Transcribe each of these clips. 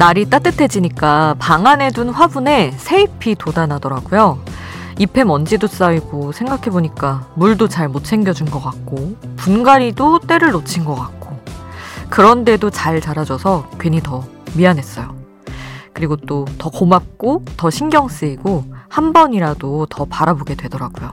날이 따뜻해지니까 방 안에 둔 화분에 새잎이 돋아나더라고요. 잎에 먼지도 쌓이고 생각해보니까 물도 잘 못 챙겨준 것 같고 분갈이도 때를 놓친 것 같고 그런데도 잘 자라줘서 괜히 더 미안했어요. 그리고 또 더 고맙고 더 신경 쓰이고 한 번이라도 더 바라보게 되더라고요.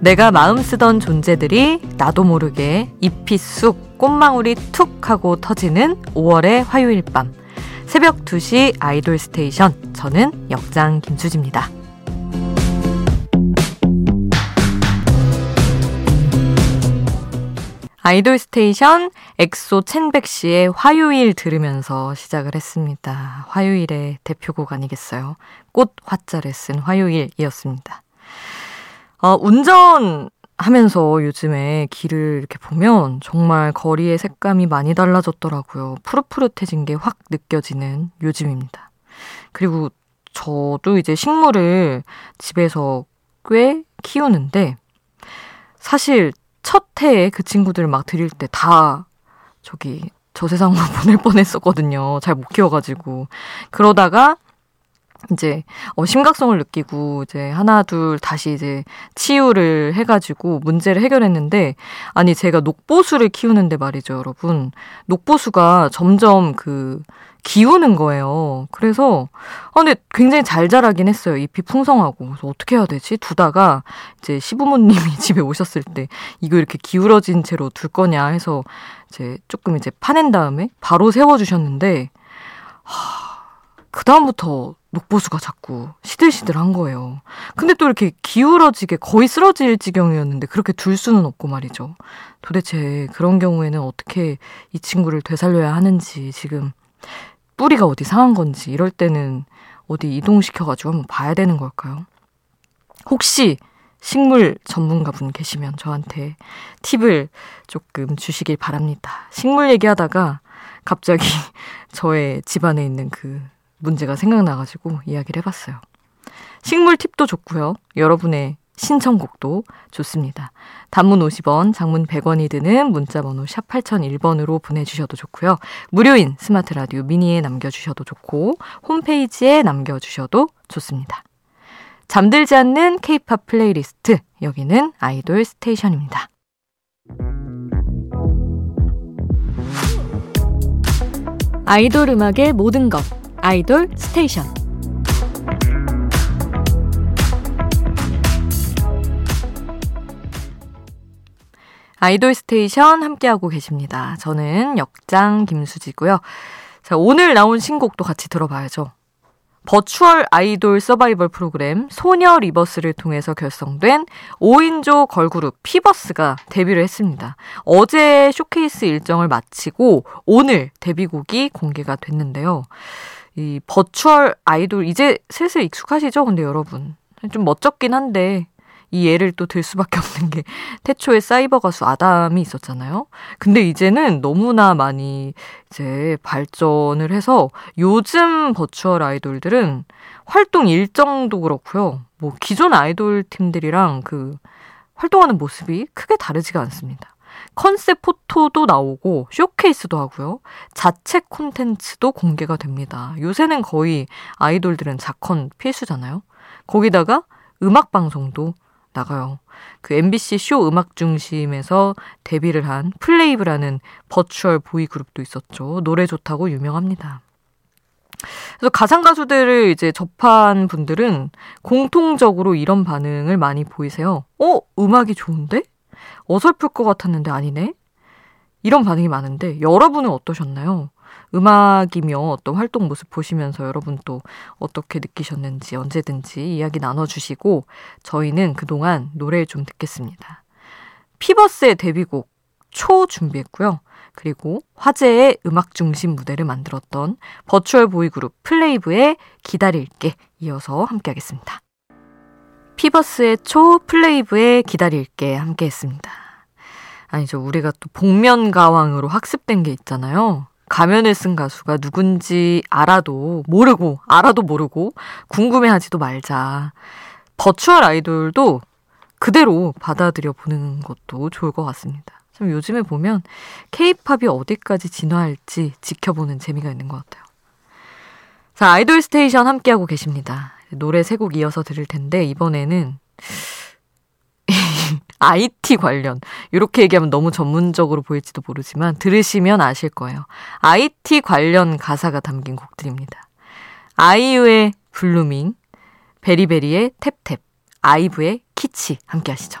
내가 마음 쓰던 존재들이 나도 모르게 잎이 쑥 꽃망울이 툭 하고 터지는 5월의 화요일 밤 새벽 2시 아이돌 스테이션 저는 역장 김수지입니다. 아이돌 스테이션 엑소 첸백 씨의 화요일 들으면서 시작을 했습니다. 화요일의 대표곡 아니겠어요? 꽃 화자를 쓴 화요일이었습니다. 어, 운전 하면서 요즘에 길을 이렇게 보면 정말 거리의 색감이 많이 달라졌더라고요. 푸릇푸릇해진 게 확 느껴지는 요즘입니다. 그리고 저도 이제 식물을 집에서 꽤 키우는데 사실 첫 해에 그 친구들을 막 드릴 때 다 저기 저 세상으로 보낼 뻔했었거든요. 잘 못 키워가지고. 그러다가 이제 어 심각성을 느끼고 이제 하나 둘 다시 이제 치유를 해가지고 문제를 해결했는데 아니 제가 녹보수를 키우는데 말이죠 여러분 녹보수가 점점 그 기우는 거예요. 그래서 아 근데 굉장히 잘 자라긴 했어요. 잎이 풍성하고 그래서 어떻게 해야 되지? 두다가 이제 시부모님이 집에 오셨을 때 이거 이렇게 기울어진 채로 둘 거냐 해서 이제 조금 이제 파낸 다음에 바로 세워 주셨는데 하. 그 다음부터 녹보수가 자꾸 시들시들한 거예요. 근데 또 이렇게 기울어지게 거의 쓰러질 지경이었는데 그렇게 둘 수는 없고 말이죠. 도대체 그런 경우에는 어떻게 이 친구를 되살려야 하는지 지금 뿌리가 어디 상한 건지 이럴 때는 어디 이동시켜가지고 한번 봐야 되는 걸까요? 혹시 식물 전문가분 계시면 저한테 팁을 조금 주시길 바랍니다. 식물 얘기하다가 갑자기 저의 집안에 있는 그 문제가 생각나가지고 이야기를 해봤어요. 식물 팁도 좋고요. 여러분의 신청곡도 좋습니다. 단문 50원, 장문 100원이 드는 문자번호 샵 8001번으로 보내주셔도 좋고요. 무료인 스마트 라디오 미니에 남겨주셔도 좋고 홈페이지에 남겨주셔도 좋습니다. 잠들지 않는 케이팝 플레이리스트 여기는 아이돌 스테이션입니다. 아이돌 음악의 모든 것 아이돌 스테이션 아이돌 스테이션 함께하고 계십니다. 저는 역장 김수지고요. 자, 오늘 나온 신곡도 같이 들어봐야죠. virtual 아이돌 서바이벌 프로그램 소녀 리버스를 통해서 결성된 5인조 걸그룹 피버스가 데뷔를 했습니다. 어제 쇼케이스 일정을 마치고 오늘 데뷔곡이 공개가 됐는데요. 이 virtual 아이돌 이제 슬슬 익숙하시죠? 근데 여러분 좀 멋쩍긴 한데 이 예를 또 들 수밖에 없는 게 태초에 사이버 가수 아담이 있었잖아요. 근데 이제는 너무나 많이 이제 발전을 해서 요즘 버추얼 아이돌들은 활동 일정도 그렇고요. 뭐 기존 아이돌 팀들이랑 그 활동하는 모습이 크게 다르지가 않습니다. 컨셉 포토도 나오고 쇼케이스도 하고요. 자체 콘텐츠도 공개가 됩니다. 요새는 거의 아이돌들은 자컨 필수잖아요. 거기다가 음악 방송도 나가요. 그 MBC 쇼 음악 중심에서 데뷔를 한 플레이브라는 버추얼 보이 그룹도 있었죠. 노래 좋다고 유명합니다. 그래서 가상 가수들을 이제 접한 분들은 공통적으로 이런 반응을 많이 보이세요. 어, 음악이 좋은데? 어설플 것 같았는데 아니네? 이런 반응이 많은데 여러분은 어떠셨나요? 음악이며 어떤 활동 모습 보시면서 여러분 또 어떻게 느끼셨는지 언제든지 이야기 나눠주시고 저희는 그동안 노래 좀 듣겠습니다. 피버스의 데뷔곡 초 준비했고요. 그리고 화제의 음악 중심 무대를 만들었던 virtual 보이 그룹 플레이브의 기다릴게 이어서 함께 하겠습니다. 피버스의 초, 플레이브의 기다릴게 함께 했습니다. 아니죠. 우리가 또 복면가왕으로 학습된 게 있잖아요. 가면을 쓴 가수가 누군지 알아도 모르고, 알아도 모르고, 궁금해하지도 말자. virtual 아이돌도 그대로 받아들여 보는 것도 좋을 것 같습니다. 참 요즘에 보면 케이팝이 어디까지 진화할지 지켜보는 재미가 있는 것 같아요. 자, 아이돌 스테이션 함께하고 계십니다. 노래 세 곡 이어서 들을 텐데, 이번에는 IT 관련. 이렇게 얘기하면 너무 전문적으로 보일지도 모르지만, 들으시면 아실 거예요. IT 관련 가사가 담긴 곡들입니다. 아이유의 블루밍, 베리베리의 탭탭, 아이브의 키치 함께 하시죠.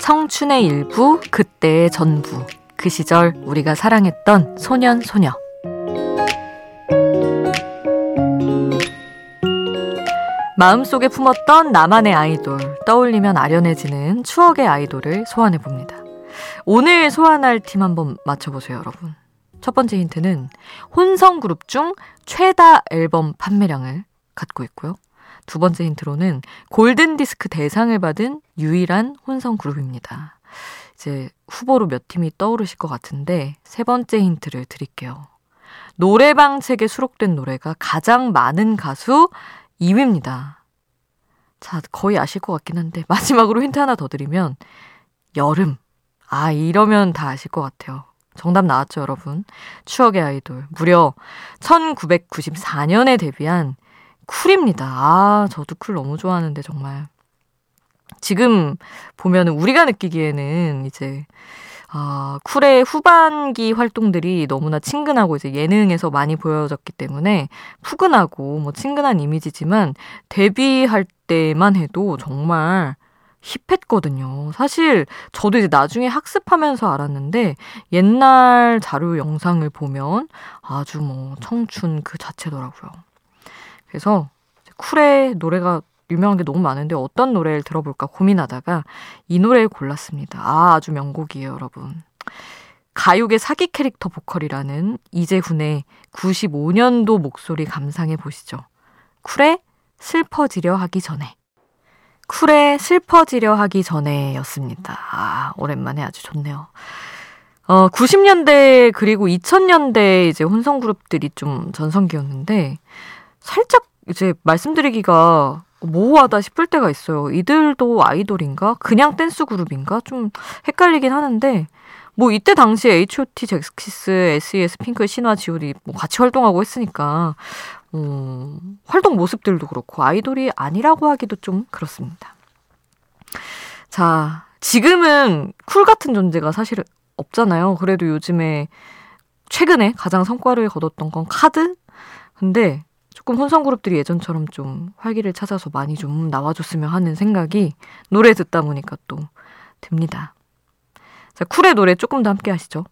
청춘의 일부, 그때의 전부. 그 시절 우리가 사랑했던 소년, 소녀. 마음속에 품었던 나만의 아이돌, 떠올리면 아련해지는 추억의 아이돌을 소환해 봅니다. 오늘 소환할 팀 한번 맞춰보세요, 여러분. 첫 번째 힌트는 혼성 그룹 중 최다 앨범 판매량을 갖고 있고요. 두 번째 힌트로는 골든디스크 대상을 받은 유일한 혼성 그룹입니다. 이제 후보로 몇 팀이 떠오르실 것 같은데 세 번째 힌트를 드릴게요. 노래방 책에 수록된 노래가 가장 많은 가수 2위입니다. 자, 거의 아실 것 같긴 한데 마지막으로 힌트 하나 더 드리면 여름. 아, 이러면 다 아실 것 같아요. 정답 나왔죠, 여러분? 추억의 아이돌. 무려 1994년에 데뷔한 쿨입니다. 아, 저도 쿨 너무 좋아하는데 정말. 지금 보면은 우리가 느끼기에는 이제 아, 쿨의 후반기 활동들이 너무나 친근하고 이제 예능에서 많이 보여졌기 때문에 푸근하고 뭐 친근한 이미지지만 데뷔할 때만 해도 정말 힙했거든요. 사실 저도 이제 나중에 학습하면서 알았는데 옛날 자료 영상을 보면 아주 뭐 청춘 그 자체더라고요. 그래서 쿨의 노래가 유명한 게 너무 많은데 어떤 노래를 들어볼까 고민하다가 이 노래를 골랐습니다. 아, 아주 명곡이에요, 여러분. 가요계 사기 캐릭터 보컬이라는 이재훈의 95년도 목소리 감상해 보시죠. 쿨의 슬퍼지려 하기 전에. 쿨의 슬퍼지려 하기 전에 였습니다. 아, 오랜만에 아주 좋네요. 어, 90년대 그리고 2000년대 이제 혼성 그룹들이 좀 전성기였는데 살짝 이제 말씀드리기가 모호하다 싶을 때가 있어요. 이들도 아이돌인가? 그냥 댄스 그룹인가? 좀 헷갈리긴 하는데, 뭐 이때 당시에 H.O.T, 잭스키스, S.E.S, 핑크, 신화, G.O.D 뭐 같이 활동하고 했으니까, 음, 활동 모습들도 그렇고 아이돌이 아니라고 하기도 좀 그렇습니다. 자, 지금은 쿨 같은 존재가 사실 없잖아요. 그래도 요즘에 최근에 가장 성과를 거뒀던 건 KARD? 근데 조금 혼성 그룹들이 예전처럼 좀 활기를 찾아서 많이 좀 나와줬으면 하는 생각이 노래 듣다 보니까 또 듭니다. 자, 쿨의 노래 조금 더 함께 하시죠.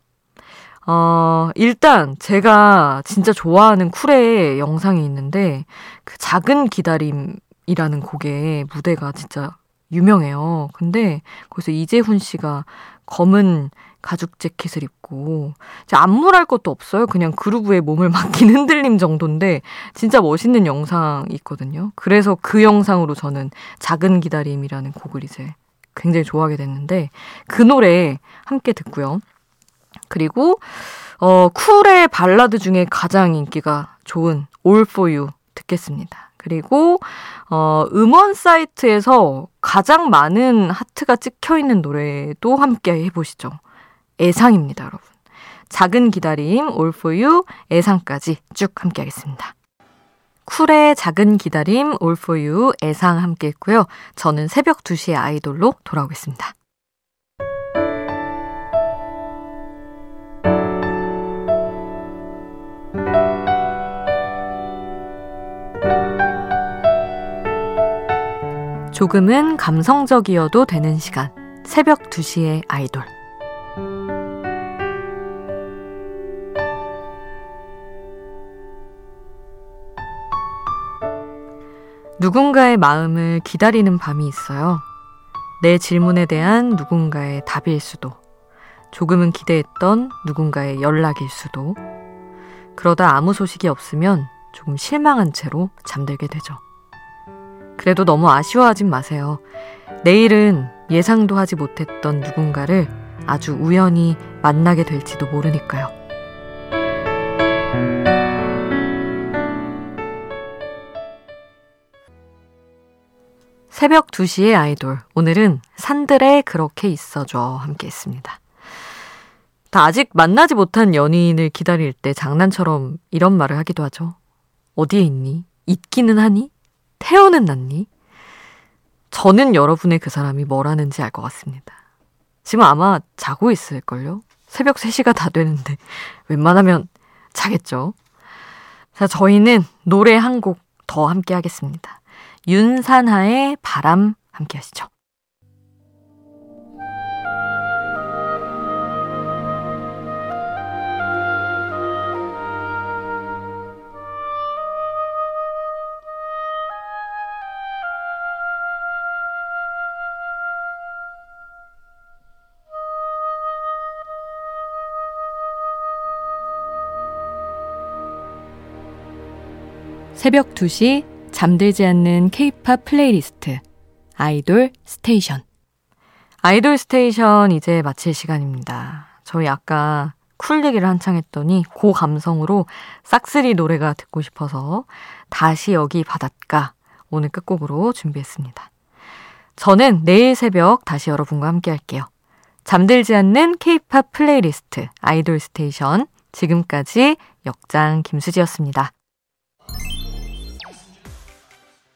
어, 일단 제가 진짜 좋아하는 쿨의 영상이 있는데 그 작은 기다림이라는 곡의 무대가 진짜 유명해요. 근데 거기서 이재훈 씨가 검은 가죽 재킷을 입고 안무랄 것도 없어요. 그냥 그루브에 몸을 맡긴 흔들림 정도인데 진짜 멋있는 영상이 있거든요. 그래서 그 영상으로 저는 작은 기다림이라는 곡을 이제 굉장히 좋아하게 됐는데 그 노래 함께 듣고요. 그리고 어 쿨의 발라드 중에 가장 인기가 좋은 All For You 듣겠습니다. 그리고 어 음원 사이트에서 가장 많은 하트가 찍혀 있는 노래도 함께 해보시죠. 애상입니다, 여러분. 작은 기다림, you, 애상까지 쭉 함께 하겠습니다. 쿨의 작은 기다림, you, 애상 함께 했고요. 저는 새벽 2시에 아이돌로 돌아오겠습니다. 조금은 감성적이어도 되는 시간. 새벽 2시의 아이돌. 누군가의 마음을 기다리는 밤이 있어요. 내 질문에 대한 누군가의 답일 수도, 조금은 기대했던 누군가의 연락일 수도, 그러다 아무 소식이 없으면 조금 실망한 채로 잠들게 되죠. 그래도 너무 아쉬워하진 마세요. 내일은 예상도 하지 못했던 누군가를 아주 우연히 만나게 될지도 모르니까요. 새벽 2시의 아이돌. 오늘은 산들에 그렇게 있어줘. 함께 했습니다. 다 아직 만나지 못한 연인을 기다릴 때 장난처럼 이런 말을 하기도 하죠. 어디에 있니? 있기는 하니? 태어는 났니? 저는 여러분의 그 사람이 뭘 하는지 알 것 같습니다. 지금 아마 자고 있을걸요? 새벽 3시가 다 되는데 웬만하면 자겠죠? 자, 저희는 노래 한 곡 더 함께 하겠습니다. 윤산하의 바람 함께 하시죠. 새벽 2시 잠들지 않는 케이팝 플레이리스트 아이돌 스테이션 아이돌 스테이션 이제 마칠 시간입니다. 저희 아까 쿨 얘기를 한창 했더니 그 감성으로 싹쓰리 노래가 듣고 싶어서 다시 여기 바닷가 오늘 끝곡으로 준비했습니다. 저는 내일 새벽 다시 여러분과 함께 할게요. 잠들지 않는 케이팝 플레이리스트 아이돌 스테이션 지금까지 역장 김수지였습니다.